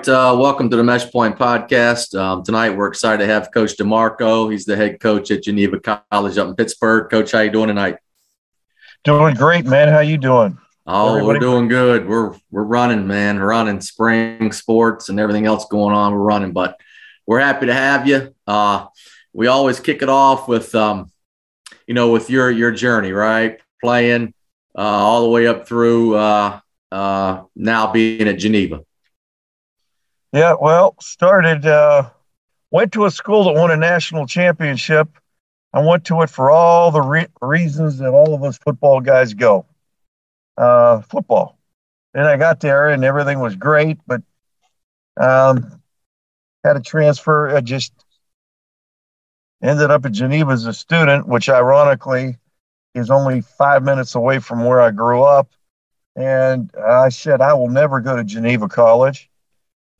right, uh, welcome to the Meshpoint podcast. Um, tonight, we're excited to have Coach DeMarco. He's the head coach at Geneva College up in Pittsburgh. Coach, how you doing tonight? Doing great, man. How you doing? Oh, Everybody? we're doing good. We're we're running, man. We're running spring sports and everything else going on. We're running, but we're happy to have you. Uh, we always kick it off with, um, you know, with your your journey, right? Playing uh, all the way up through uh, uh now being at Geneva. Yeah, well, started, uh, went to a school that won a national championship. I went to it for all the re- reasons that all of us football guys go uh, football. And I got there and everything was great, but um, had a transfer. I just ended up at Geneva as a student, which ironically is only five minutes away from where I grew up. And I said, I will never go to Geneva College.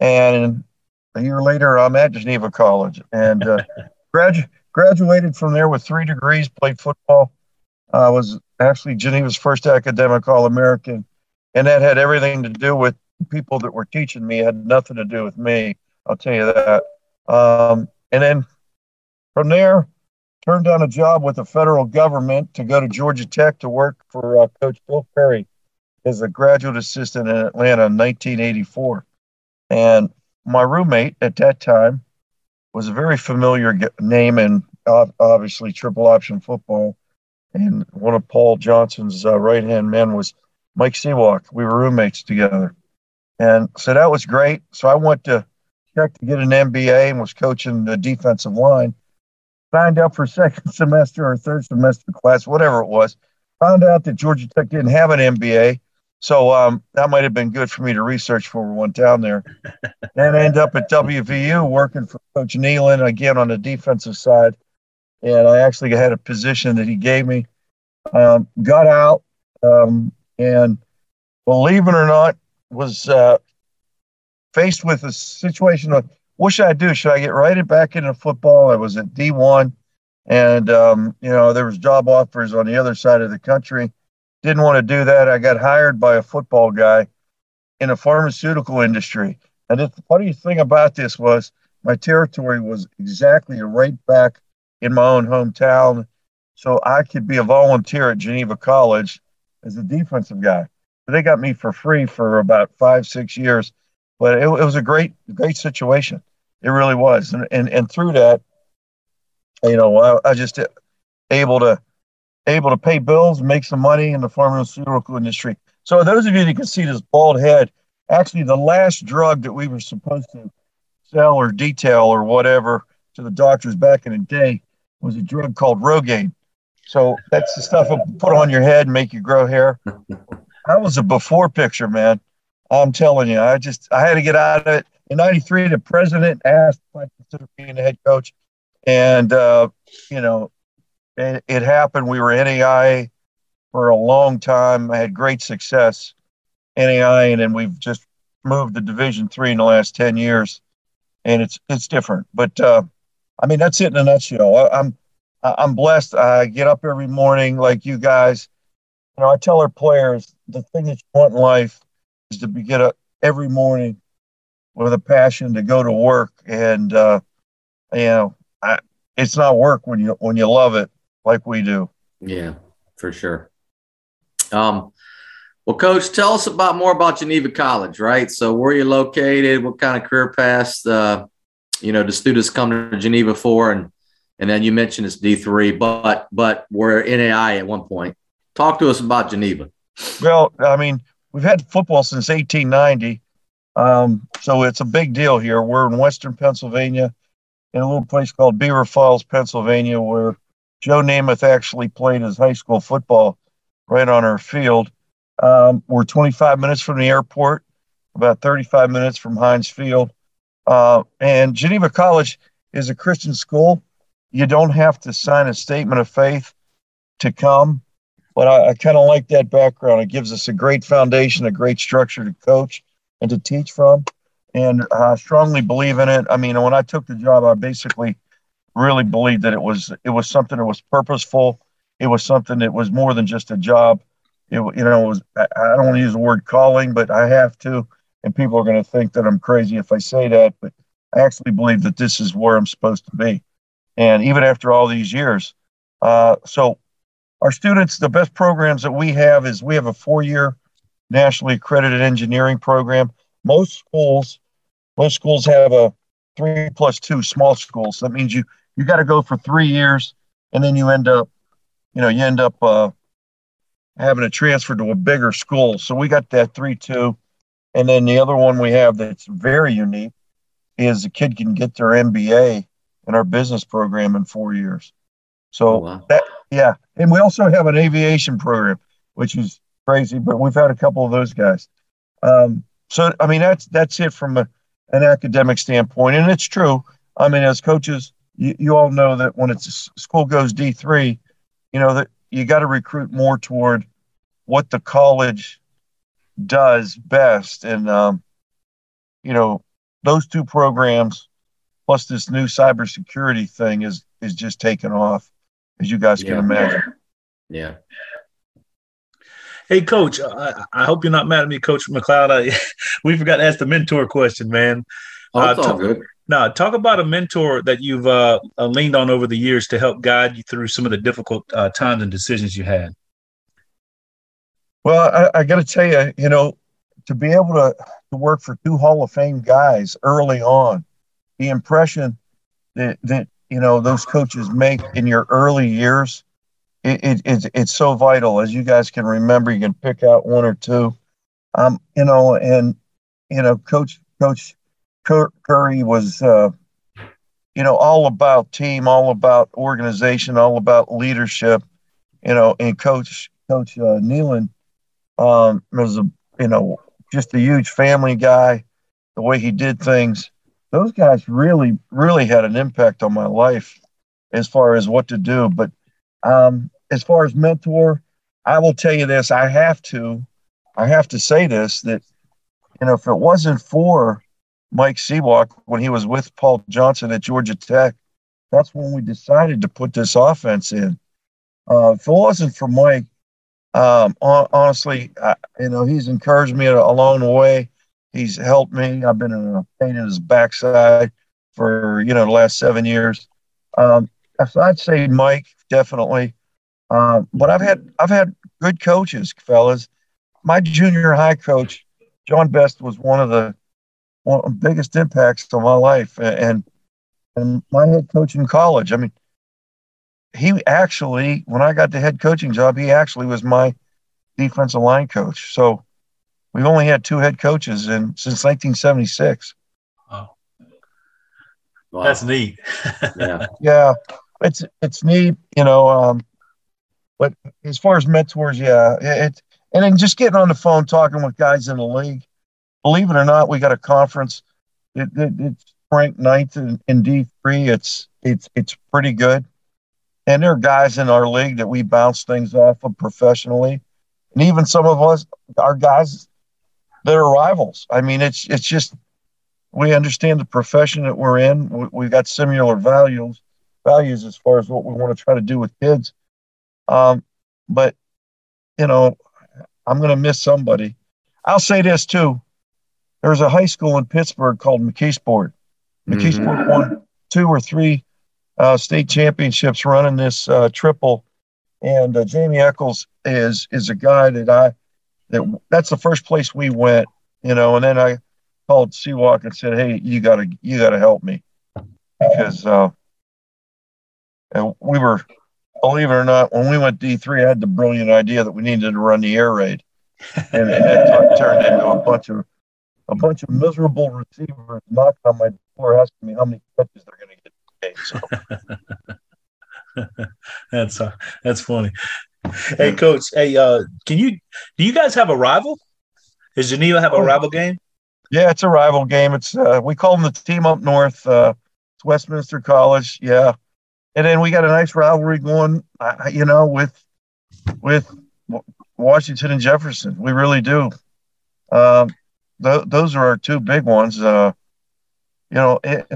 And a year later, I'm at Geneva College and uh, gradu- graduated from there with three degrees, played football. I uh, was actually Geneva's first academic All American. And that had everything to do with people that were teaching me, it had nothing to do with me. I'll tell you that. Um, and then from there, turned down a job with the federal government to go to Georgia Tech to work for uh, Coach Bill Curry as a graduate assistant in Atlanta in 1984. And my roommate at that time was a very familiar name in obviously triple option football. And one of Paul Johnson's uh, right hand men was Mike Sewak. We were roommates together. And so that was great. So I went to Tech to get an MBA and was coaching the defensive line. Signed up for second semester or third semester class, whatever it was. Found out that Georgia Tech didn't have an MBA. So um, that might have been good for me to research for one down there. and I end up at WVU working for Coach Nehlen again on the defensive side. And I actually had a position that he gave me. Um, got out um, and believe it or not, was uh, faced with a situation of what should I do? Should I get right back into football? I was at D1 and um, you know there was job offers on the other side of the country didn't want to do that. I got hired by a football guy in a pharmaceutical industry. And the funny thing about this was my territory was exactly right back in my own hometown. So I could be a volunteer at Geneva College as a defensive guy. So they got me for free for about five, six years. But it, it was a great, great situation. It really was. And, and, and through that, you know, I, I just able to able to pay bills, make some money in the pharmaceutical industry. So those of you that can see this bald head, actually the last drug that we were supposed to sell or detail or whatever to the doctors back in the day was a drug called Rogaine. So that's the stuff I put on your head and make you grow hair. That was a before picture, man. I'm telling you, I just I had to get out of it. In '93, the president asked if I consider being the head coach, and uh, you know it, it happened. We were NAI for a long time. I had great success, NAI, and then we've just moved to Division Three in the last ten years, and it's it's different. But uh, I mean, that's it in a nutshell. I, I'm I'm blessed. I get up every morning like you guys. You know, I tell our players the thing that you want in life is to be, get up every morning with a passion to go to work, and uh, you know, I, it's not work when you when you love it like we do. Yeah, for sure. Um, well, Coach, tell us about more about Geneva College, right? So, where you located? What kind of career paths, uh, you know, the students come to Geneva for? And and then you mentioned it's D three, but but we're NAI at one point. Talk to us about Geneva. Well, I mean, we've had football since 1890, um, so it's a big deal here. We're in Western Pennsylvania, in a little place called Beaver Falls, Pennsylvania, where Joe Namath actually played his high school football right on our field. Um, we're 25 minutes from the airport, about 35 minutes from Heinz Field. Uh, and Geneva College is a Christian school. You don't have to sign a statement of faith to come, but I, I kind of like that background. It gives us a great foundation, a great structure to coach and to teach from. and I strongly believe in it. I mean, when I took the job, I basically really believed that it was it was something that was purposeful. It was something that was more than just a job. It, you know, it was I don't want to use the word calling, but I have to, and people are going to think that I'm crazy if I say that. But I actually believe that this is where I'm supposed to be, and even after all these years, uh, so our students, the best programs that we have is we have a four-year nationally accredited engineering program. Most schools, most schools have a three plus two small schools. That means you you got to go for three years, and then you end up, you know, you end up uh, having to transfer to a bigger school. So we got that three two, and then the other one we have that's very unique is the kid can get their MBA in our business program in four years. So oh, wow. that yeah, and we also have an aviation program, which is crazy, but we've had a couple of those guys. Um, so I mean that's that's it from a, an academic standpoint, and it's true. I mean, as coaches, you, you all know that when it's school goes D three, you know that you got to recruit more toward what the college does best, and um, you know those two programs plus this new cybersecurity thing is is just taking off, as you guys can imagine. Yeah. Hey, Coach, I, I, hope you're not mad at me, Coach McLeod. I, we forgot to ask the mentor question, man. Oh, it's uh, all good. Now, talk about a mentor that you've uh, uh, leaned on over the years to help guide you through some of the difficult uh, times and decisions you had. Well, I, I got to tell you, you know, to be able to, to work for two Hall of Fame guys early on, the impression that, that you know those coaches make in your early years it, it, it's, it's so vital. As you guys can remember, you can pick out one or two. Um, you know, and you know, Coach Coach Curry was, uh, you know, all about team, all about organization, all about leadership. You know, and Coach Coach uh, Nehlen um, was a you know just a huge family guy. The way he did things, those guys really really had an impact on my life as far as what to do. But um, as far as mentor, I will tell you this: I have to, I have to say this that you know if it wasn't for Mike Sewak when he was with Paul Johnson at Georgia Tech, that's when we decided to put this offense in. Uh, if it wasn't for Mike, um, honestly, I, you know, he's encouraged me along the way. He's helped me. I've been in a pain in his backside for you know the last seven years. Um, so I'd say Mike definitely. Um, but I've had I've had good coaches, fellas. My junior high coach, John Best, was one of the one of the biggest impacts on my life, and and my head coach in college. I mean, he actually, when I got the head coaching job, he actually was my defensive line coach. So we've only had two head coaches in since 1976. Oh, wow. that's neat. yeah, yeah, it's it's neat. You know, um, but as far as mentors, yeah, it and then just getting on the phone talking with guys in the league. Believe it or not, we got a conference. It, it, it's ranked ninth in, in D three. It's it's it's pretty good. And there are guys in our league that we bounce things off of professionally, and even some of us are guys that are rivals. I mean, it's it's just we understand the profession that we're in. We, we've got similar values values as far as what we want to try to do with kids um, but you know, I'm going to miss somebody. I'll say this too. There's a high school in Pittsburgh called McKeesport. McKeesport mm-hmm. won two or three uh, state championships running this uh, triple, and uh, Jamie Eccles is is a guy that I that that's the first place we went, you know. And then I called Sewak and said, "Hey, you gotta you gotta help me," because uh, and we were believe it or not, when we went D3, I had the brilliant idea that we needed to run the air raid. And, and it t- turned into a bunch of a bunch of miserable receivers knocking on my door asking me how many catches they're going to get today. So. that's uh, that's funny. Hey, coach. Hey, uh, can you do you guys have a rival? Does Geneva have a oh. rival game? Yeah, it's a rival game. It's uh, we call them the team up north. Uh, it's Westminster College. Yeah, and then we got a nice rivalry going, uh, you know, with with Washington and Jefferson. We really do. Um, th- those are our two big ones. Uh, you know, it,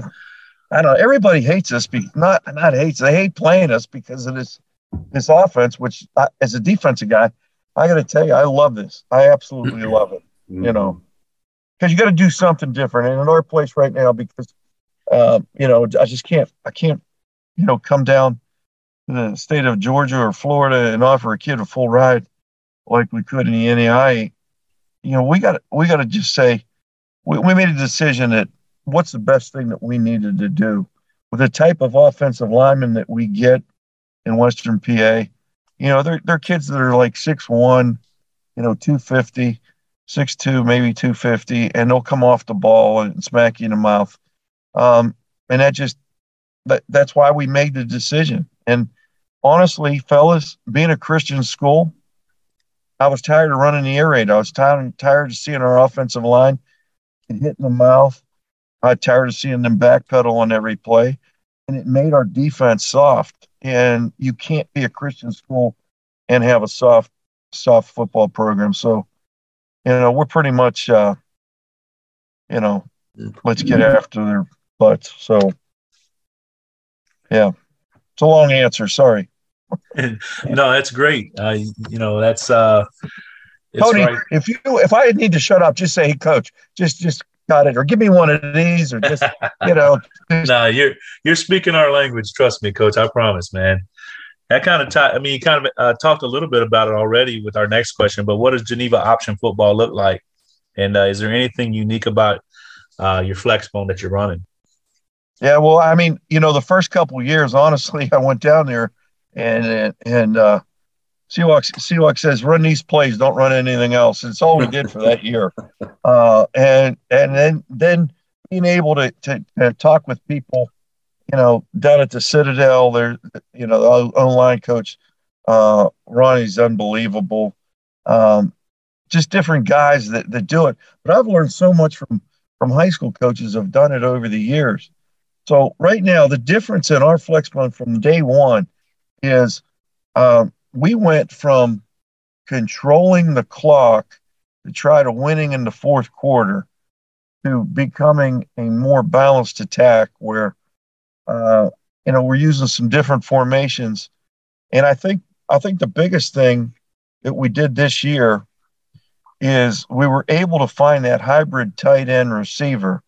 I don't know. Everybody hates us, be, not not hates. They hate playing us because of this this offense. Which, I, as a defensive guy, I got to tell you, I love this. I absolutely love it. You know, because you got to do something different. And in our place right now, because um, you know, I just can't. I can't. You know, come down to the state of Georgia or Florida and offer a kid a full ride like we could in the NAI. You know, we got we got to just say we, we made a decision that what's the best thing that we needed to do with the type of offensive lineman that we get in Western PA. You know, they're they're kids that are like six one, you know, two fifty, six two, maybe two fifty, and they'll come off the ball and smack you in the mouth. Um, and that just that that's why we made the decision. And honestly, fellas, being a Christian school, I was tired of running the air raid. I was tired tired of seeing our offensive line get hit in the mouth I'm tired of seeing them backpedal on every play, and it made our defense soft. And you can't be a Christian school and have a soft, soft football program. So, you know, we're pretty much, uh, you know, let's get after their butts. So, yeah, it's a long answer. Sorry. no, that's great. Uh, you know, that's uh, Tony. Right. If you if I need to shut up, just say, "Hey, coach, just just got it, or give me one of these, or just you know. Just... nah, you're you're speaking our language. Trust me, coach. I promise, man. That kind of, t- I mean, you kind of uh, talked a little bit about it already with our next question. But what does Geneva option football look like? And uh, is there anything unique about uh, your flexbone that you're running? Yeah, well, I mean, you know, the first couple years, honestly, I went down there and and, and uh, Sewak, Sewak says, run these plays, don't run anything else. It's all we did for that year. Uh, and and then then being able to, to, to, talk with people, you know, down at the Citadel, there, you know, the online coach, uh, Ronnie's unbelievable. Um, just different guys that, that do it. But I've learned so much from from high school coaches have done it over the years. So right now, the difference in our flexbone from day one is um, we went from controlling the clock to try to winning in the fourth quarter to becoming a more balanced attack where uh, you know we're using some different formations. And i think i think the biggest thing that we did this year is we were able to find that hybrid tight end receiver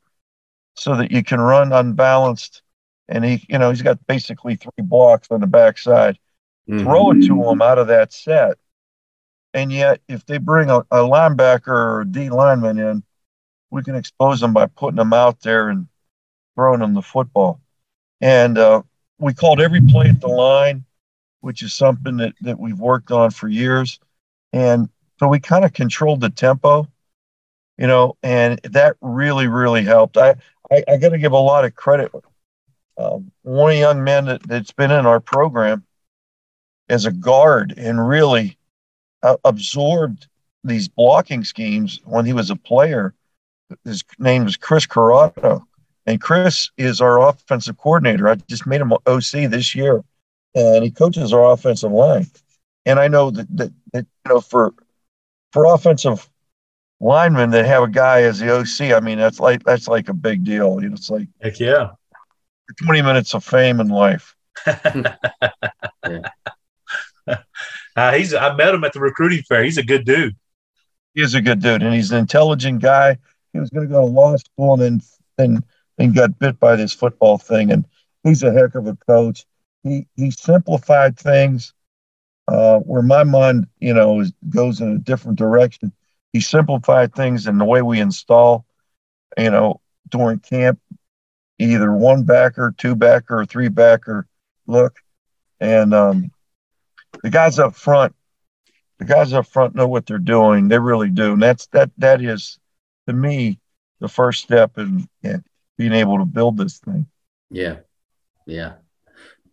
so that you can run unbalanced and he you know he's got basically three blocks on the backside mm-hmm. throw it to them out of that set. And yet, if they bring a, a linebacker or a D lineman in, we can expose them by putting them out there and throwing them the football. And uh, we called every play at the line, which is something that, that we've worked on for years. And so we kind of controlled the tempo, you know, and that really, really helped. I, I, I got to give a lot of credit. Um, one young man that, that's been in our program as a guard and really uh, absorbed these blocking schemes when he was a player. His name is Chris Corrado. And Chris is our offensive coordinator. I just made him OC this year, and he coaches our offensive line. And I know that, that, that you know for for offensive linemen that have a guy as the OC, I mean that's like that's like a big deal. You know, it's like heck yeah, twenty minutes of fame in life. yeah. uh, he's I met him at the recruiting fair. He's a good dude. He is a good dude, and he's an intelligent guy. He was going to go to law school, and then then then got bit by this football thing. And he's a heck of a coach. He he simplified things uh, where my mind, you know, is, goes in a different direction. He simplified things in the way we install, you know, during camp, either one backer, two backer, or three backer look. And um, the guys up front, the guys up front know what they're doing. They really do, and that's that. That is, to me, the first step in, in being able to build this thing. Yeah, yeah,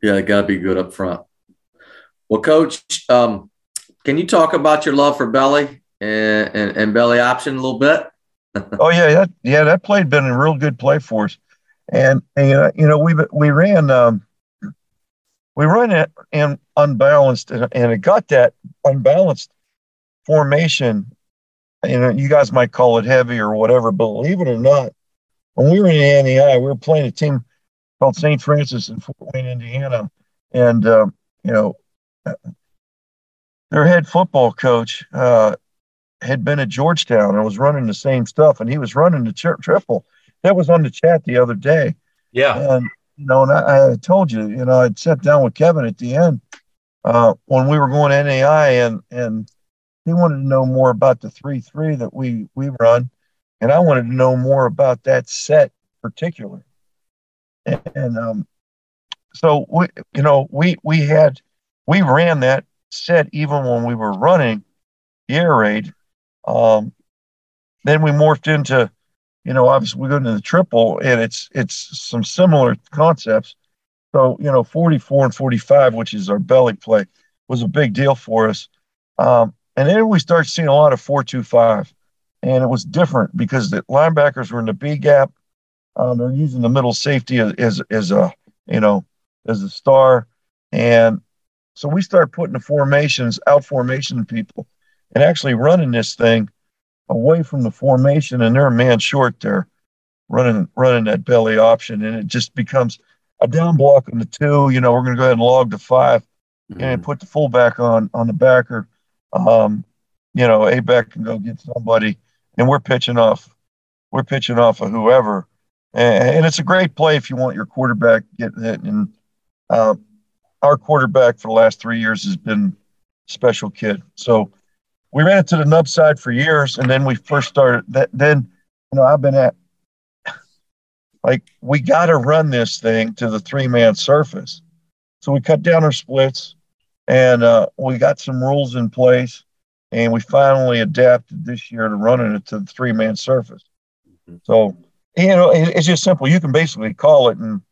yeah. Got to be good up front. Well, Coach, um, can you talk about your love for belly and, and, and belly option a little bit? oh yeah, that, yeah, that play had been a real good play for us, and, and you know we we ran um, we run it in unbalanced, and it got that unbalanced formation you know, you guys might call it heavy or whatever, believe it or not, when we were in NEI, we were playing a team called St. Francis in Fort Wayne, Indiana, and um, you know, their head football coach uh, had been at Georgetown and was running the same stuff, and he was running the tri- triple. That was on the chat the other day. Yeah, and you know, and I, I told you, you know, I'd sat down with Kevin at the end uh, when we were going to NAI, and and he wanted to know more about the three three that we we run, and I wanted to know more about that set particular. And, and um, so we, you know, we we had we ran that set even when we were running the air raid. Um, then we morphed into, you know, obviously we go into the triple, and it's it's some similar concepts. So you know, 44 and 45, which is our belly play, was a big deal for us. Um, and then we started seeing a lot of 425, and it was different because the linebackers were in the B gap. Um, they're using the middle safety as, as as a you know as a star, and so we start putting the formations out formation people and actually running this thing away from the formation and they're a man short there running running that belly option and it just becomes a down block on the two you know we're going to go ahead and log the 5 mm-hmm. and put the fullback on on the backer um, you know a back can go get somebody and we're pitching off we're pitching off of whoever and, and it's a great play if you want your quarterback getting hit and uh, our quarterback for the last three years has been special kid. So we ran it to the nub side for years, and then we first started that. Then you know I've been at like we got to run this thing to the three man surface. So we cut down our splits, and uh, we got some rules in place, and we finally adapted this year to running it to the three man surface. Mm-hmm. So you know it's just simple. You can basically call it and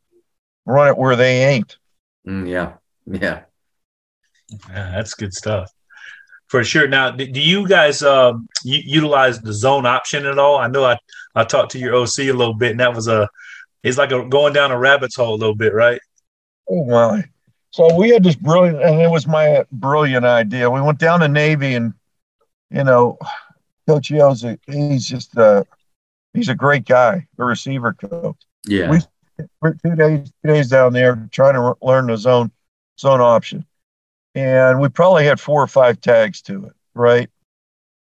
run it where they ain't. Mm, yeah. Yeah. yeah. That's good stuff. For sure. Now, do you guys um, utilize the zone option at all? I know I, I talked to your OC a little bit, and that was a it's like a going down a rabbit's hole a little bit, right? Oh my! So we had this brilliant, and it was my brilliant idea. We went down to Navy, and you know, Coach Yo's he's just a he's a great guy, the receiver coach. Yeah. We two days two days down there trying to learn the zone zone option. And we probably had four or five tags to it, right?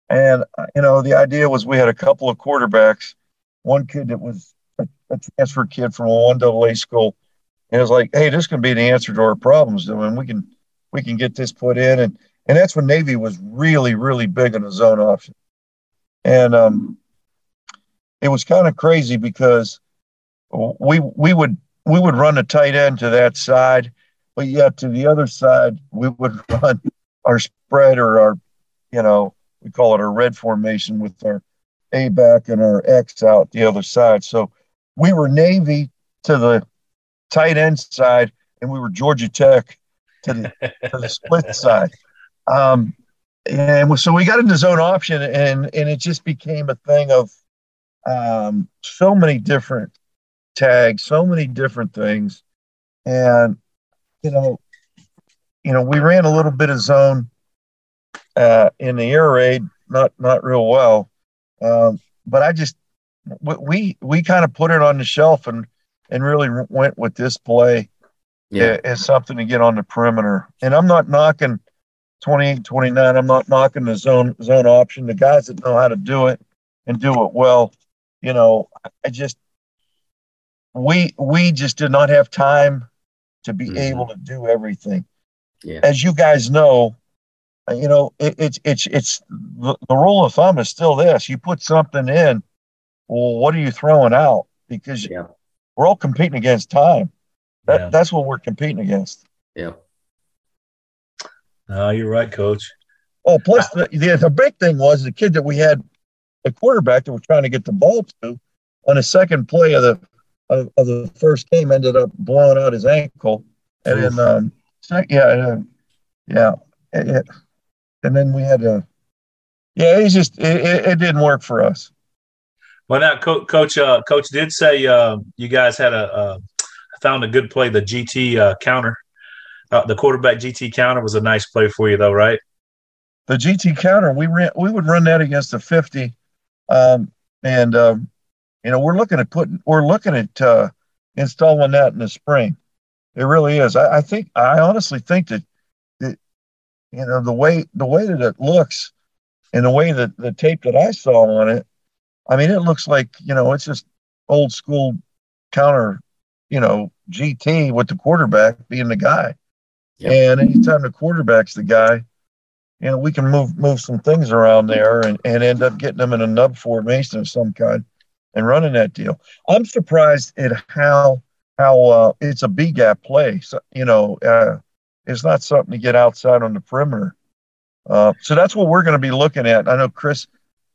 And, uh, you know, the idea was we had a couple of quarterbacks, one kid that was a, a transfer kid from a one double A school. And it was like, hey, this can be the answer to our problems. I mean, we can we can get this put in. And and that's when Navy was really, really big on the zone option. And um it was kind of crazy because we we would we would run a tight end to that side but yet to the other side, we would run our spread or our, you know, we call it our red formation with our A back and our X out the other side. So we were Navy to the tight end side, and we were Georgia Tech to the, to the split side. Um, and so we got into zone option, and and it just became a thing of um, so many different tags, so many different things, and you know, you know, we ran a little bit of zone uh, in the air raid, not not real well, um, but I just we we kind of put it on the shelf and and really went with this play yeah. as something to get on the perimeter. And I'm not knocking 28, 29. I'm not knocking the zone zone option. The guys that know how to do it and do it well, you know, I just we we just did not have time to be mm-hmm. able to do everything. Yeah. As you guys know, uh, you know, it, it's it's it's the, the rule of thumb is still this: you put something in, well, what are you throwing out? Because yeah. we're all competing against time. That, yeah. That's what we're competing against. Yeah. No, you're right, Coach. Oh, plus the, the, the big thing was the kid that we had, the quarterback that we're trying to get the ball to, on the second play of the of, of the first game ended up blowing out his ankle, and Oof. then um, yeah, yeah, it, and then we had to, yeah, it's just it, it, didn't work for us. Well, now, Co- Coach, uh, Coach did say uh, you guys had a uh, found a good play, the GT uh, counter. Uh, the quarterback GT counter was a nice play for you, though, right? the GT counter, we ran, we would run that against a 50. Um, and, um, you know, we're looking at putting, we're looking at uh, installing that in the spring. It really is. I, I think, I honestly think that, that, you know, the way, the way that it looks and the way that the tape that I saw on it, I mean, it looks like, you know, it's just old school counter, you know, GT with the quarterback being the guy. Yep. And anytime the quarterback's the guy, you know, we can move move some things around there and, and end up getting them in a nub formation of some kind and running that deal. I'm surprised at how how uh, it's a B gap play. So, you know, uh, it's not something to get outside on the perimeter. Uh, so that's what we're going to be looking at. I know Chris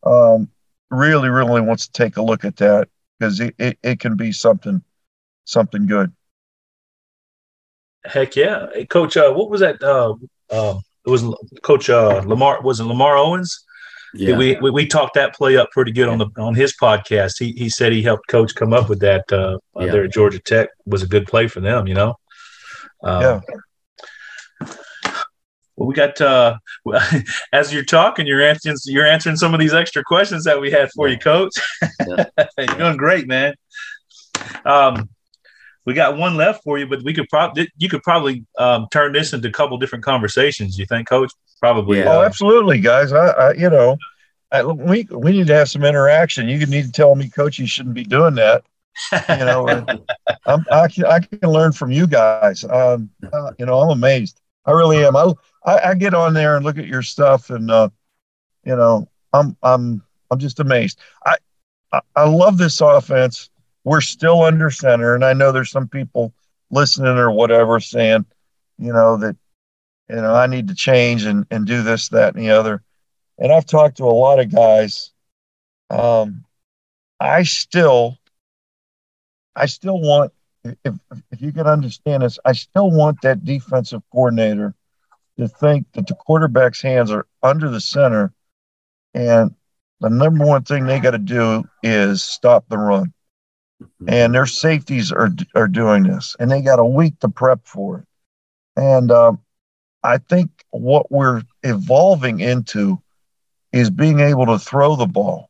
um, really, really wants to take a look at that because it, it, it, can be something something good. Heck yeah, hey, Coach. Uh, what was that? Uh, uh, it was Coach uh, Lamar. Was it Lamar Owens? Yeah. We, we, we talked that play up pretty good on the on his podcast. He he said he helped Coach come up with that uh, yeah. there at Georgia Tech was a good play for them. You know. Um, yeah. Well, we got uh, as you're talking, you're answering you're answering some of these extra questions that we had for yeah. you, Coach. you're doing great, man. Um, we got one left for you, but we could probably you could probably um, turn this into a couple different conversations. You think, Coach? Probably. Yeah. Oh, absolutely, guys. I, I you know, I, we we need to have some interaction. You need to tell me, Coach, you shouldn't be doing that. You know, I'm, I can I can learn from you guys. Um, uh, you know, I'm amazed. I really am. I, I, I get on there and look at your stuff, and uh, you know, I'm I'm I'm just amazed. I I, I love this offense we're still under center. And I know there's some people listening or whatever saying, you know, that, you know, I need to change and, and do this, that, and the other. And I've talked to a lot of guys. Um, I still, I still want, if, if you can understand this, I still want that defensive coordinator to think that the quarterback's hands are under the center and the number one thing they got to do is stop the run and their safeties are are doing this, and they got a week to prep for it. And um, I think what we're evolving into is being able to throw the ball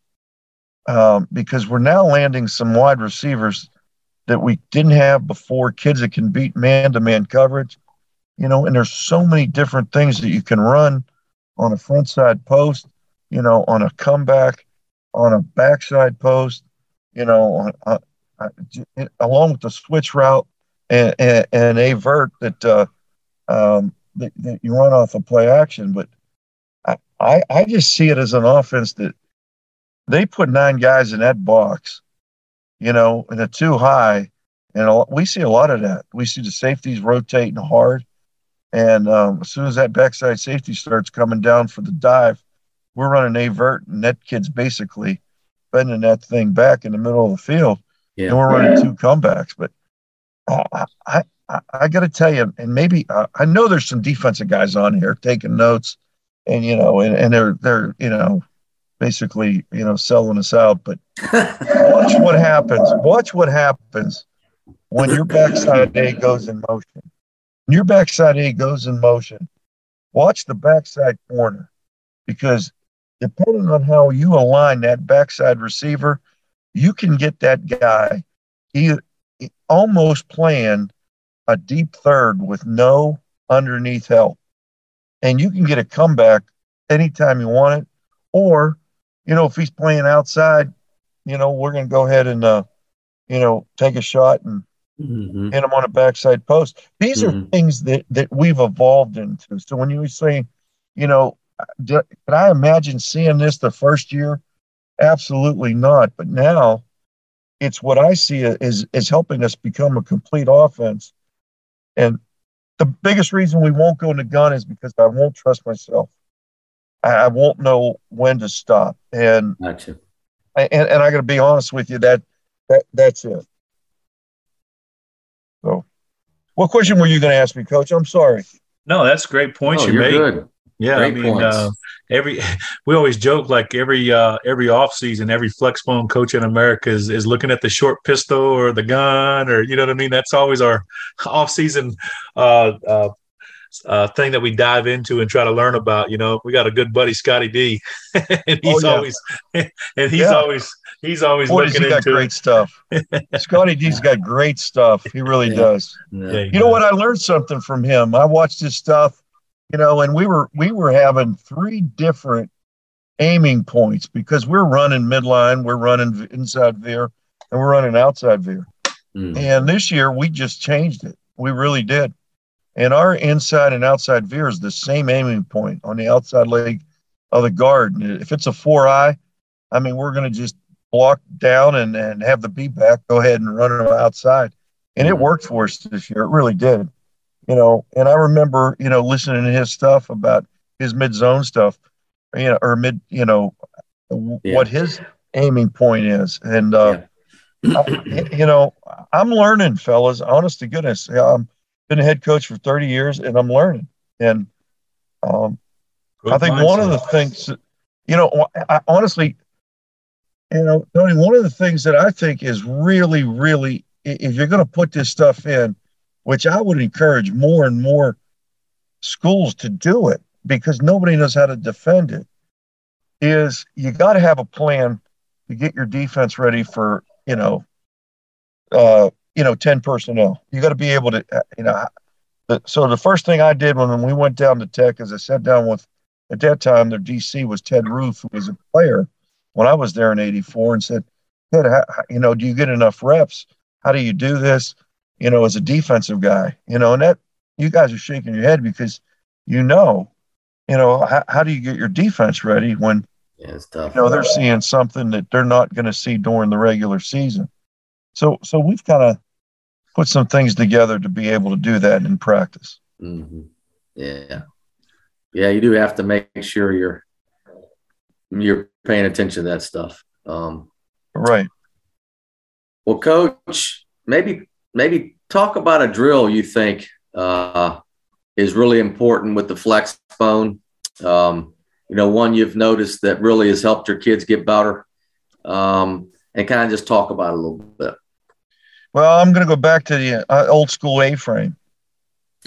um, because we're now landing some wide receivers that we didn't have before. Kids that can beat man-to-man coverage, you know. And there's so many different things that you can run on a front side post, you know, on a comeback, on a backside post, you know, on, uh, uh, along with the switch route and, and, and that, uh, um, that, that you run off of play action. But I, I, I just see it as an offense that they put nine guys in that box, you know, and a two high. And a, we see a lot of that. We see the safeties rotating hard. And um, as soon as that backside safety starts coming down for the dive, we're running avert, and that kid's basically bending that thing back in the middle of the field yeah. and we're running two comebacks. But uh, I, I, I got to tell you, and maybe uh, I know there's some defensive guys on here taking notes, and you know, and, and they're they're you know, basically you know selling us out. But watch what happens. Watch what happens when your backside A goes in motion. When your backside A goes in motion, watch the backside corner because depending on how you align that backside receiver you can get that guy he, he almost playing a deep third with no underneath help. And you can get a comeback anytime you want it. Or, you know, if he's playing outside, you know, we're going to go ahead and, uh, you know, take a shot and mm-hmm. hit him on a backside post. These mm-hmm. are things that, that we've evolved into. So when you were saying, you know, did, could I imagine seeing this the first year? Absolutely not. But now it's what I see is is helping us become a complete offense. And the biggest reason we won't go into gun is because I won't trust myself. I, I won't know when to stop. And gotcha. and, and I got to be honest with you that that that's it. So, what question were you going to ask me, Coach? I'm sorry. No, that's great points oh, you made. Good. Yeah, Great I mean, uh, every we always joke like every uh, every off season, every flexbone coach in America is, is looking at the short pistol or the gun, or you know what I mean. That's always our off season uh, uh, uh, thing that we dive into and try to learn about. You know, we got a good buddy, Scotty D, and he's oh, yeah. always and he's yeah. always he's always Boy, looking he got great stuff. Scotty D's got great stuff. He really yeah. does. Yeah, you know what? I learned something from him. I watched his stuff, you know, and we were we were having three different aiming points because we're running midline, we're running inside veer, and we're running outside veer. Mm. And this year we just changed it. We really did. And our inside and outside veer is the same aiming point on the outside leg of the guard. If it's a four eye, I mean, we're going to just block down and, and have the beat back, go ahead and run them outside. And it mm-hmm. worked for us this year. It really did. You know, and I remember, you know, listening to his stuff about his mid zone stuff, you know, or mid, you know, yeah. what his aiming point is. And, uh, yeah. I, you know, I'm learning, fellas, honest to goodness. I've been a head coach for 30 years and I'm learning. And um, I think one of the things, you know, I, honestly, you know, Tony, one of the things that I think is really, really, if you're going to put this stuff in, which I would encourage more and more schools to do it because nobody knows how to defend it, is you got to have a plan to get your defense ready for, you know, uh, you know, 10 personnel. You got to be able to, uh, you know, so the first thing I did when we went down to Tech is I sat down with, at that time, their DC was Ted Roof, who was a player when I was there in 84 and said, Ted, how, you know, do you get enough reps? How do you do this? You know, as a defensive guy, you know, and that you guys are shaking your head because you know, you know, how, how do you get your defense ready when, yeah, it's tough. You know, they're seeing something that they're not going to see during the regular season. So, so we've kind of put some things together to be able to do that in practice. Mm-hmm. Yeah, yeah, you do have to make sure you're you're paying attention to that stuff. Um, right. Well, coach, maybe maybe talk about a drill you think uh, is really important with the flex bone. Um, you know, one you've noticed that really has helped your kids get better, um, and kind of just talk about it a little bit. Well, I'm going to go back to the uh, old school A frame.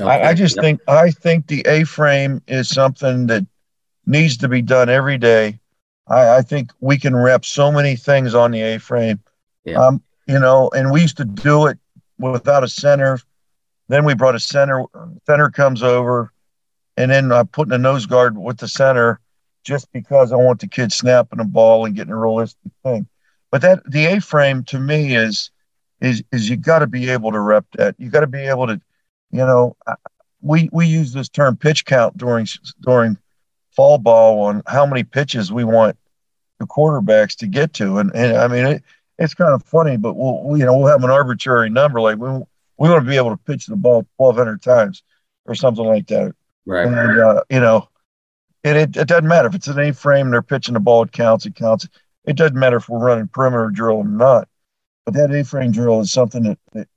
Okay. I, I, just yep. think I think the A frame is something that needs to be done every day. I, I think we can rep so many things on the A frame. Yeah. Um, you know, and we used to do it without a center. Then we brought a center. Center comes over, and then I put in a nose guard with the center, just because I want the kid snapping the ball and getting a realistic thing. But that the A frame to me is is is you got to be able to rep that. You got to be able to, you know, we we use this term pitch count during during fall ball on how many pitches we want the quarterbacks to get to. And, and I mean, it, it's kind of funny, but we'll, we, you know, we'll have an arbitrary number. Like we, we want to be able to pitch the ball 1200 times or something like that. Right. And, uh, you know, it, it, it doesn't matter if it's an A frame and they're pitching the ball, it counts, it counts. It doesn't matter if we're running perimeter drill or not. But that A frame drill is something that, that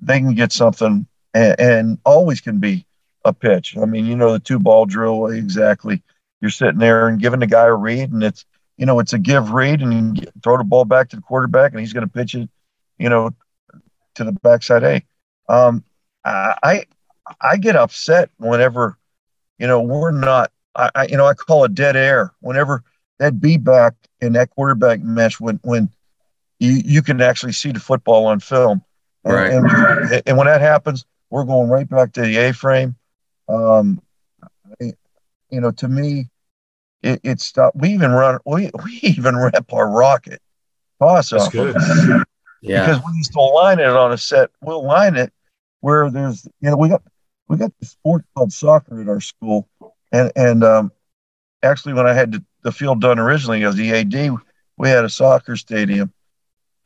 they can get something and, and always can be a pitch. I mean, you know, the two ball drill exactly you're sitting there and giving the guy a read, and it's you know it's a give read, and you throw the ball back to the quarterback, and he's going to pitch it, you know, to the backside A. Um, I I get upset whenever you know we're not. I, I you know I call it dead air whenever that be back in that quarterback mesh when when you you can actually see the football on film. Right. And, and, and when that happens, we're going right back to the A frame. Um, you know, to me, it, it stopped. We even run, we, we even rep our rocket toss That's off. Good. Of yeah. Because we used to line it on a set. We'll line it where there's, you know, we got, we got the sport called soccer at our school. And, and, um, actually when I had the, the field done originally as the AD, we had a soccer stadium.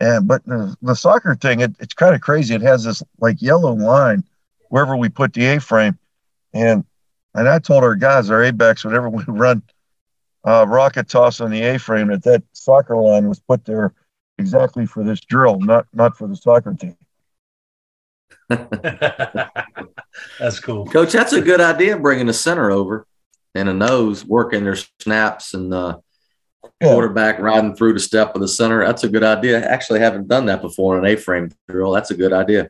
And, but the, the soccer thing, it, it's kind of crazy. It has this like yellow line wherever we put the A frame. And and I told our guys, our A backs, whenever we run uh, rocket toss on the A frame, that that soccer line was put there exactly for this drill, not not for the soccer team. that's cool, Coach. That's a good idea. Bringing the center over and a nose, working their snaps and uh, yeah. quarterback riding through the step of the center. That's a good idea. Actually, haven't done that before in an A frame drill. That's a good idea.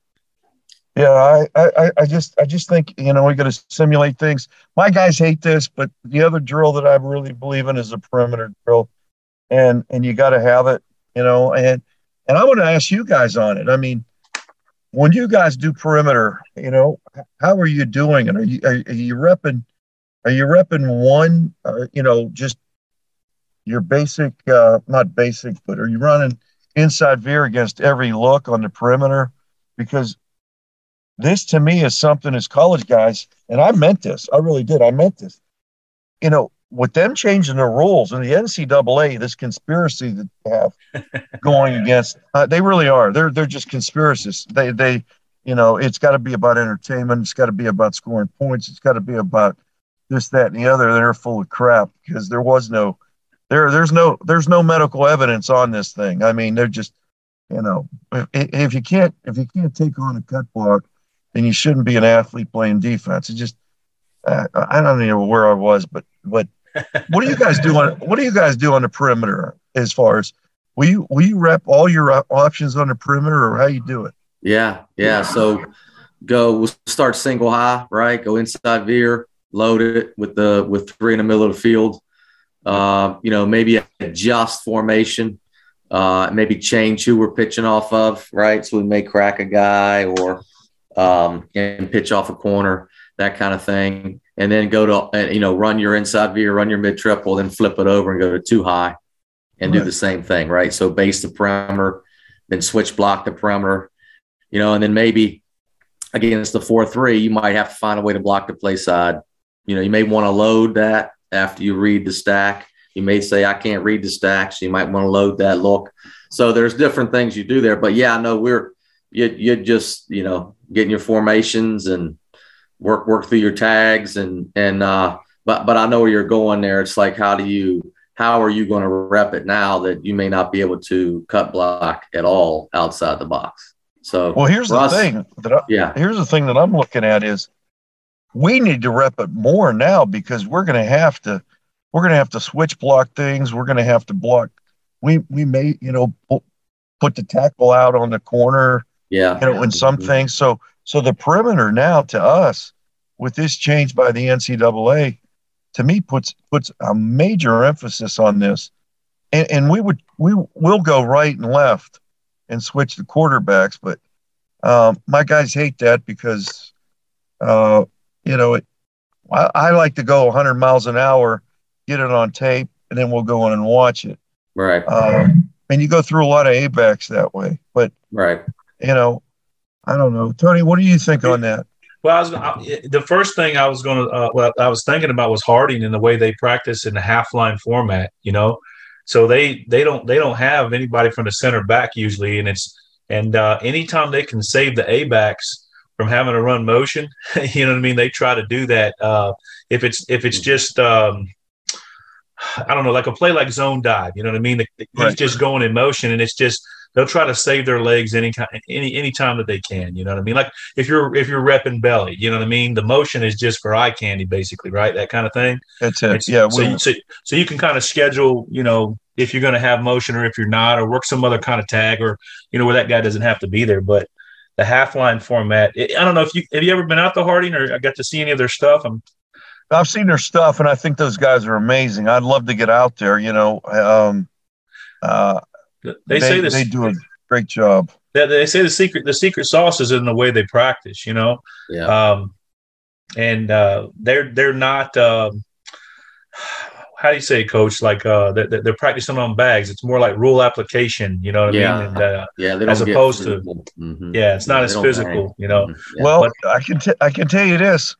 Yeah, I, I, I just, I just think you know we got to simulate things. My guys hate this, but the other drill that I really believe in is a perimeter drill, and and you got to have it, you know. And and I want to ask you guys on it. I mean, when you guys do perimeter, you know, how are you doing it? Are you are, you repping? Are you repping one? Or, you know, just your basic, uh, not basic, but are you running inside veer against every look on the perimeter? Because this to me is something as college guys, and I meant this. I really did. I meant this. You know, with them changing the rules and the NCAA, this conspiracy that they have going against, uh, they really are. They're they're just conspiracists. They they, you know, it's got to be about entertainment. It's got to be about scoring points. It's got to be about this, that, and the other. They're full of crap because there was no, there there's no there's no medical evidence on this thing. I mean, they're just, you know, if, if you can't if you can't take on a cut block then you shouldn't be an athlete playing defense. It just, uh, I don't even know where I was, but but what do you guys do on what do you guys do on the perimeter as far as will you will you rep all your options on the perimeter or how you do it? Yeah, yeah. So go we'll start single high, right? Go inside veer, load it with the with three in the middle of the field. Uh, you know, maybe adjust formation, uh, maybe change who we're pitching off of, right? So we may crack a guy or um, and pitch off a corner, that kind of thing. And then go to, you know, run your inside veer, run your mid triple, then flip it over and go to two high and right. do the same thing, right? So base the perimeter, then switch block the perimeter, you know, and then maybe against the 4 3, you might have to find a way to block the play side. You know, you may want to load that after you read the stack. You may say, I can't read the stack. So you might want to load that look. So there's different things you do there. But yeah, I know we're, you you just you know getting your formations and work work through your tags and and uh but but I know where you're going there. It's like how do you how are you going to rep it now that you may not be able to cut block at all outside the box? So well, here's the us, thing that I, yeah here's the thing that I'm looking at is we need to rep it more now because we're going to have to we're going to have to switch block things. We're going to have to block. We we may you know put the tackle out on the corner yeah. You know, in some things. So so the perimeter now to us, with this change by the NCAA, to me puts puts a major emphasis on this. And, and we would we will go right and left and switch the quarterbacks, but um, my guys hate that because uh, you know it, I, I, like to go 100 miles an hour, get it on tape, and then we'll go in and watch it. Right. Um, and you go through a lot of A backs that way, but right you know, I don't know. Tony, what do you think on that? Well, I was I, the first thing I was going to, uh, well, I was thinking about was Harding and the way they practice in the half line format. You know, so they they don't they don't have anybody from the center back usually, and it's and uh, anytime they can save the A backs from having to run motion, you know what I mean. They try to do that. Uh, if it's if it's just um, I don't know, like a play like zone dive. You know what I mean? He's right. just going in motion, and it's just they'll try to save their legs any any any time that they can. You know what I mean? Like if you're if you're repping belly, you know what I mean. The motion is just for eye candy, basically, right? That kind of thing. That's it. It's, yeah. So, so so you can kind of schedule, you know, if you're going to have motion or if you're not, or work some other kind of tag, or you know where that guy doesn't have to be there, but. The half line format. I don't know if you have you ever been out to Harding or I got to see any of their stuff. I'm I've seen their stuff, and I think those guys are amazing. I'd love to get out there. You know, um, uh, they, they, say this, they do a great job. They, they, say the secret the secret sauce is in the way they practice. You know, yeah. Um, and uh, they're they're not. Um, how do you say, Coach? Like uh, they're, they're practicing on bags. It's more like rule application. You know what yeah. I mean? And, uh, yeah. as opposed to, mm-hmm. yeah, it's not yeah, as physical. You know. Mm-hmm. Yeah. Well, but, I can t- I can tell you this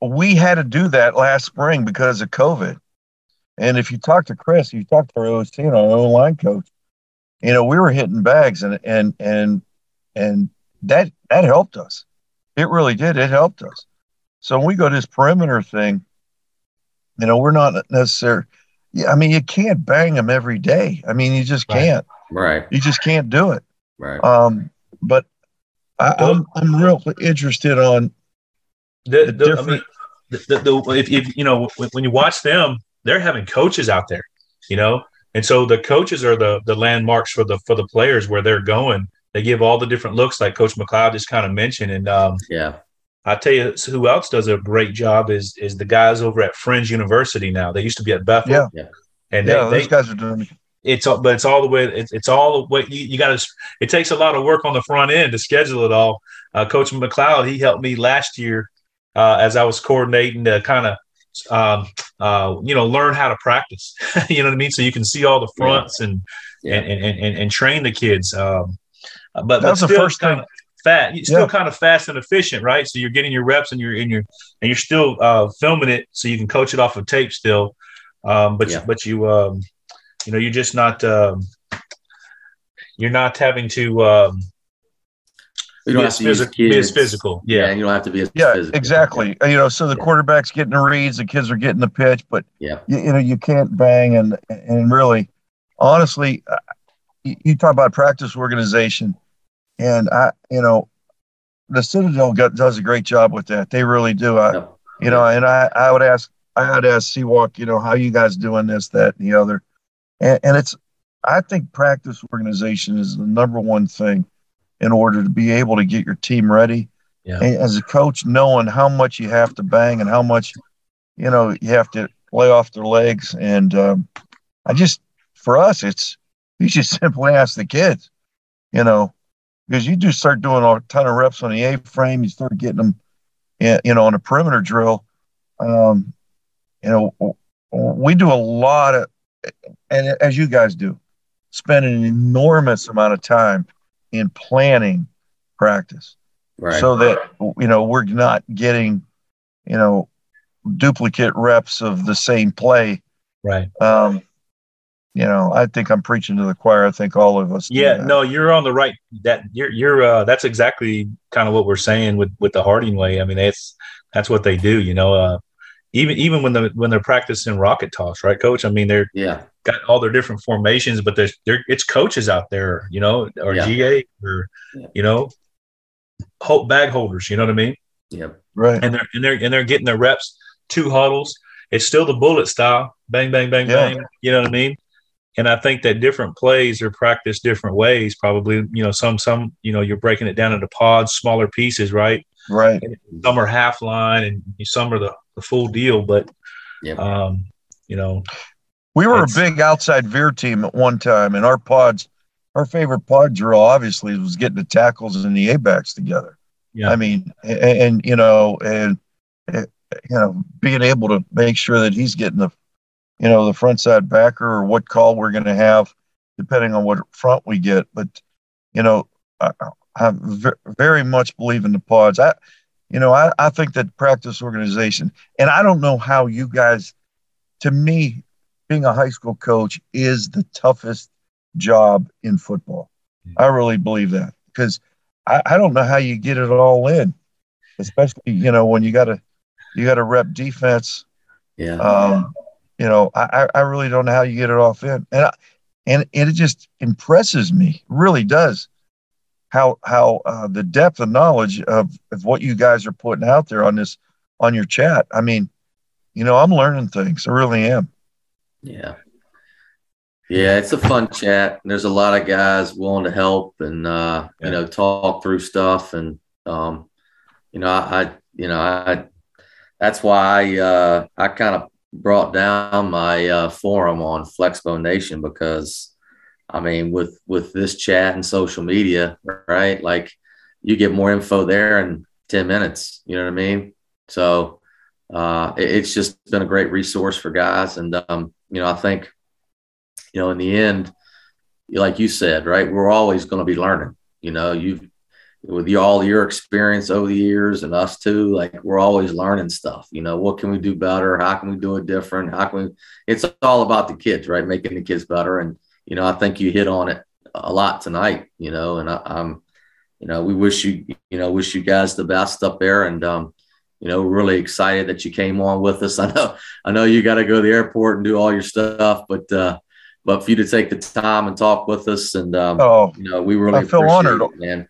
we had to do that last spring because of COVID. And if you talk to Chris, you talk to our OC and our own line coach, you know, we were hitting bags and and and and that that helped us. It really did. It helped us. So when we go to this perimeter thing, you know, we're not necessarily. I mean, you can't bang them every day. I mean, you just can't. Right. You just can't do it. Right. Um, but I, I'm I'm real interested on the, the, I mean, the, the, the, if, if you know when, when you watch them, they're having coaches out there, you know, and so the coaches are the the landmarks for the for the players where they're going. They give all the different looks, like Coach McLeod just kind of mentioned. And um, yeah, I tell you, who else does a great job is is the guys over at Friends University now. They used to be at Bethel. Yeah, yeah. and yeah, they, those guys are doing. it's all, but it's all the way. It's, it's all the way. You, you got to. It takes a lot of work on the front end to schedule it all. Uh, Coach McLeod, he helped me last year uh, as I was coordinating to kind of, um, uh, you know, learn how to practice. you know what I mean? So you can see all the fronts and, Yeah. and, and and and train the kids. Um, but that's the first kind thing- of fat. You're still Yeah. kind of fast and efficient, right? So you're getting your reps and you're in your and you're still uh, filming it, so you can coach it off of tape still. Um, but Yeah. you, but you um, you know you're just not um, you're not having to um, You be don't have as, to use physical, be as kids. physical. Yeah, Yeah, and you don't have to be as Yeah, physical. exactly. You know, so the Yeah. quarterback's getting the reads, the kids are getting the pitch, but Yeah. you, you know you can't bang and and really, honestly, uh, you, you talk about practice organization, and I, you know, the Citadel got, does a great job with that. They really do. I, Yep. you know, and I, I would ask, I would ask Sewak, you know, how you guys doing this, that, and the other, and, and it's, I think practice organization is the number one thing in order to be able to get your team ready. Yeah. As a coach, knowing how much you have to bang and how much, you know, you have to lay off their legs, and um, I just, for us, it's you just simply ask the kids, you know, because you do start doing a ton of reps on the A frame, you start getting them, you know, on a perimeter drill. Um, you know, we do a lot of, and as you guys do, spend an enormous amount of time in planning practice Right. so that you know we're not getting you know duplicate reps of the same play right. um you know i think i'm preaching to the choir i think all of us Yeah, no, you're on the right. That you're you're uh, that's exactly kind of what we're saying with with the Harding way. I mean, it's that's what they do. You know, uh, even even when the when they're practicing rocket toss, right, Coach? I mean, they're yeah. got all their different formations, but there's there it's coaches out there, you know, or Yeah. GA or Yeah. you know, hold bag holders. You know what I mean? Yep. right And they're and they're and they're getting their reps, two huddles. It's still the bullet style, bang, bang, bang, Yeah. bang. You know what I mean? And I think that different plays are practiced different ways. Probably, you know, some some you know you're breaking it down into pods, smaller pieces, right? right Some are half line, and some are the, the full deal. But Yep. um, you know, we were a big outside veer team at one time and our pods our favorite pod drill obviously was getting the tackles and the a backs together Yeah. i mean and, and you know and uh, you know being able to make sure that he's getting the you know the front side backer or what call we're going to have depending on what front we get but you know i, I very much believe in the pods i you know I, I think that practice organization and i don't know how you guys to me being a high school coach is the toughest job in football. I really believe that because I, I don't know how you get it all in especially you know when you got to you got to rep defense. Yeah. um, you know, I, I I really don't know how you get it off in, and I, and and it just impresses me, really does, how how uh, the depth of knowledge of of what you guys are putting out there on this on your chat. I mean, you know, I'm learning things. I really am. Yeah. Yeah, it's a fun chat. There's a lot of guys willing to help and uh, Yeah. you know, talk through stuff and um, you know, I, I you know, I that's why I uh I kind of brought down my uh forum on Flexbone Nation because I mean with with this chat and social media, right? Like you get more info there in 10 minutes, you know what I mean? So uh it- it's just been a great resource for guys and um you know, I think you know, in the end, like you said, right, we're always going to be learning. You know, you've with your, all your experience over the years and us too, like we're always learning stuff. You know, what can we do better? How can we do it different? How can we? It's all about the kids, right? Making the kids better. And you know, I think you hit on it a lot tonight. You know, and I, I'm, you know, we wish you, you know, wish you guys the best up there, and um, you know, really excited that you came on with us. I know, I know you got to go to the airport and do all your stuff, but uh, but for you to take the time and talk with us, and um, Oh, you know, we really I feel honored. it, man.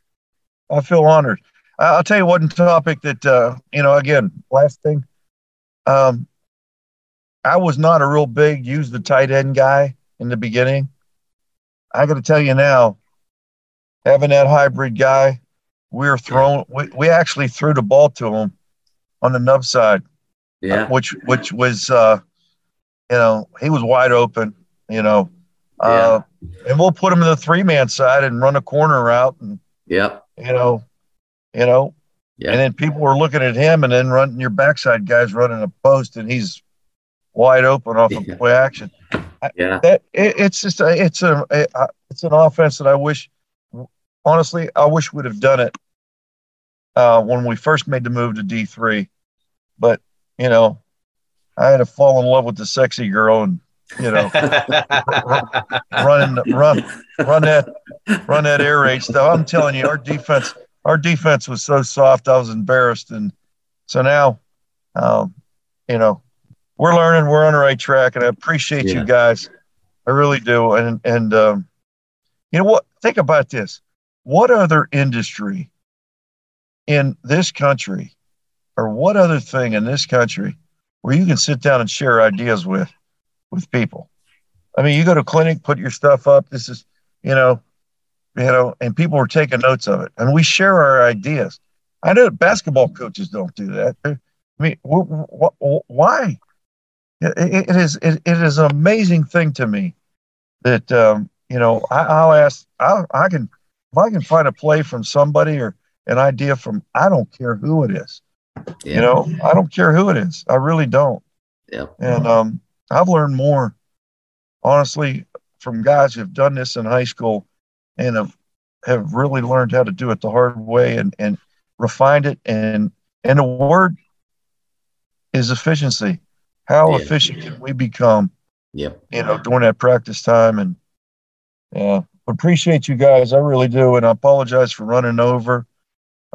I feel honored. I'll tell you one topic that uh, you know. Again, last thing, um, I was not a real big use the tight end guy in the beginning. I got to tell you now, having that hybrid guy, we were throwing. We, we actually threw the ball to him on the nub side. Yeah. Uh, which which was uh, you know he was wide open. You know, uh, and we'll put him in the three man side and run a corner route and Yep. you know, you know, Yeah. and then people were looking at him and then running your backside guys running a post and he's wide open off of Yeah. play action. Yeah. That it, it's just a, it's a, a it's an offense that I wish honestly I wish we'd have done it uh, when we first made the move to D three, but you know I had to fall in love with the sexy girl and you know run run run that run that air raid stuff. I'm telling you, our defense our defense was so soft. I was embarrassed, and so now, um, you know, we're learning. We're on the right track, and I appreciate Yeah. you guys. I really do. And and um, you know what? Think about this. What other industry in this country, or what other thing in this country, where you can sit down and share ideas with with people? I mean, you go to a clinic, put your stuff up. This is, you know, you know, and people are taking notes of it, and we share our ideas. I know basketball coaches don't do that. I mean, wh- wh- why? It, it is it, it is an amazing thing to me that um, you know I, I'll ask I, I can if I can find a play from somebody or an idea from I don't care who it is. Yeah. You know, I don't care who it is. I really don't. Yep. And um, I've learned more, honestly, from guys who've done this in high school and have have really learned how to do it the hard way and and refined it. And and the word is efficiency. How Yeah. efficient can we become? Yeah. You know, during that practice time. And yeah, appreciate you guys. I really do. And I apologize for running over.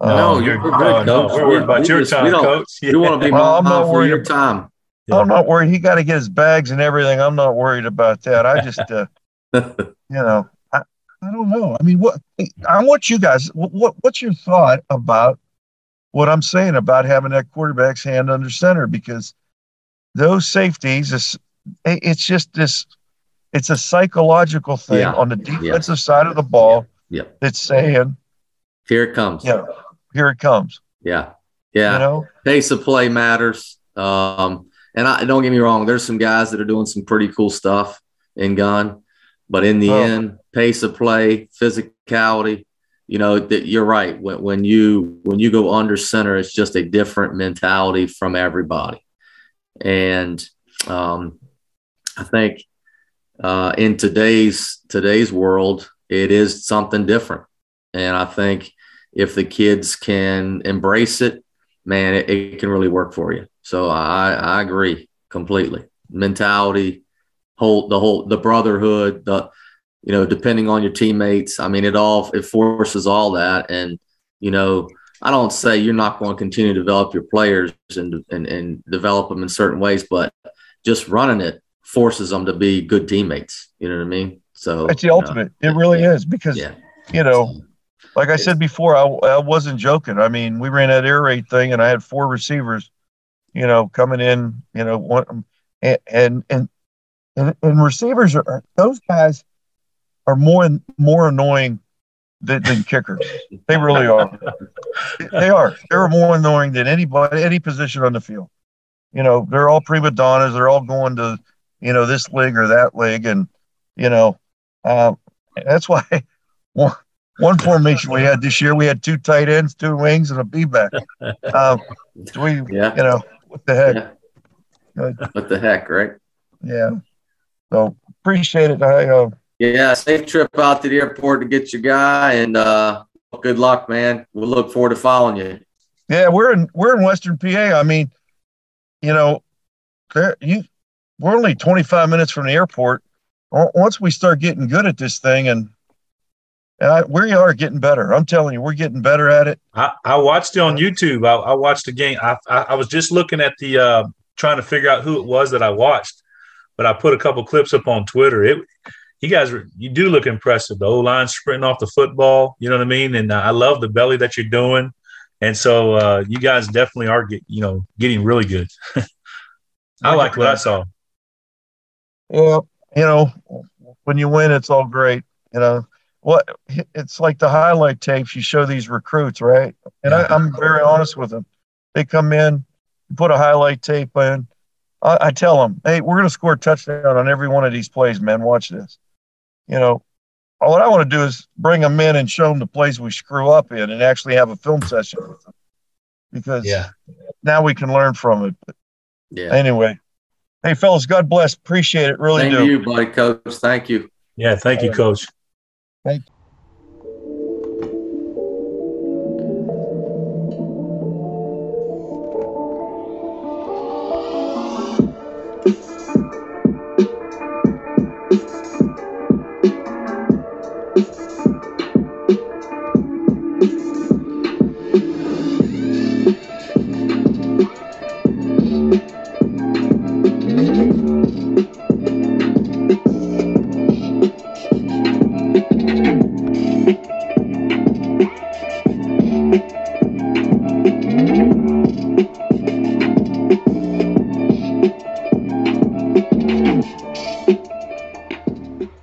No, Um, you're you're- good, oh, no, we're worried about We your just- time, coach. We want to be Well, I'm not worried your time. I'm not worried. He got to get his bags and everything. I'm not worried about that. I just, uh, you know, I, I don't know. I mean, what I want you guys. What what's your thought about what I'm saying about having that quarterback's hand under center? Because those safeties, is it's just this. It's a psychological thing Yeah. on the defensive side of the ball Yep. that's saying, Here it comes. know, here it comes. Yeah. Yeah. You know, Pace of play matters. Um, and I don't get me wrong, there's some guys that are doing some pretty cool stuff in gun, but in the Oh. end, pace of play, physicality, you know, that you're right. When, when you when you go under center, it's just a different mentality from everybody. And um, I think uh, in today's today's world, it is something different. And I think if the kids can embrace it, man, it, it can really work for you. So I, I agree completely. Mentality, whole the whole the brotherhood, the you know, depending on your teammates. I mean, it all it forces all that. And you know, I don't say you're not going to continue to develop your players and and, and develop them in certain ways, but just running it forces them to be good teammates. You know what I mean? So it's the you know, ultimate. It really is because yeah. you know. Like I said before, I, I wasn't joking. I mean, we ran that air raid thing, and I had four receivers, you know, coming in, you know, one and and and, and, and receivers are those guys are more more annoying than, than kickers. They really are. they are. They're more annoying than anybody any position on the field. You know, they're all prima donnas. They're all going to, you know, this league or that league, and you know, um, that's why. One, one formation we had this year, we had two tight ends, two wings, and a B back. Um, we, Yeah. you know, what the heck? Yeah. What the heck, right? Yeah. So appreciate it. I, uh, Yeah, safe trip out to the airport to get your guy, and uh, good luck, man. We'll look forward to following you. yeah, we're in we're in Western PA. I mean, you know, there you we're only 25 minutes from the airport. Once we start getting good at this thing, and uh, we are getting better. I'm telling you, we're getting better at it. I, I watched it on YouTube. I, I watched the game. I, I, I was just looking at the uh, trying to figure out who it was that I watched, but I put a couple clips up on Twitter. It, you guys, you do look impressive. The O line sprinting off the football. You know what I mean? And uh, I love the belly that you're doing. And so uh, you guys definitely are get, you know getting really good. I like what I saw. Yeah, you know, when you win, it's all great. You know, what it's like the highlight tapes you show these recruits, right? And I, I'm very honest with them. They come in, put a highlight tape in. I, I tell them, hey, we're going to score a touchdown on every one of these plays, man. Watch this. You know, what I want to do is bring them in and show them the plays we screw up in and actually have a film session with them because Yeah. now we can learn from it. But Yeah. anyway, hey, fellas, God bless. Appreciate it. Really Same do. to you, buddy, coach. Thank you. Yeah. Thank you, coach. Thank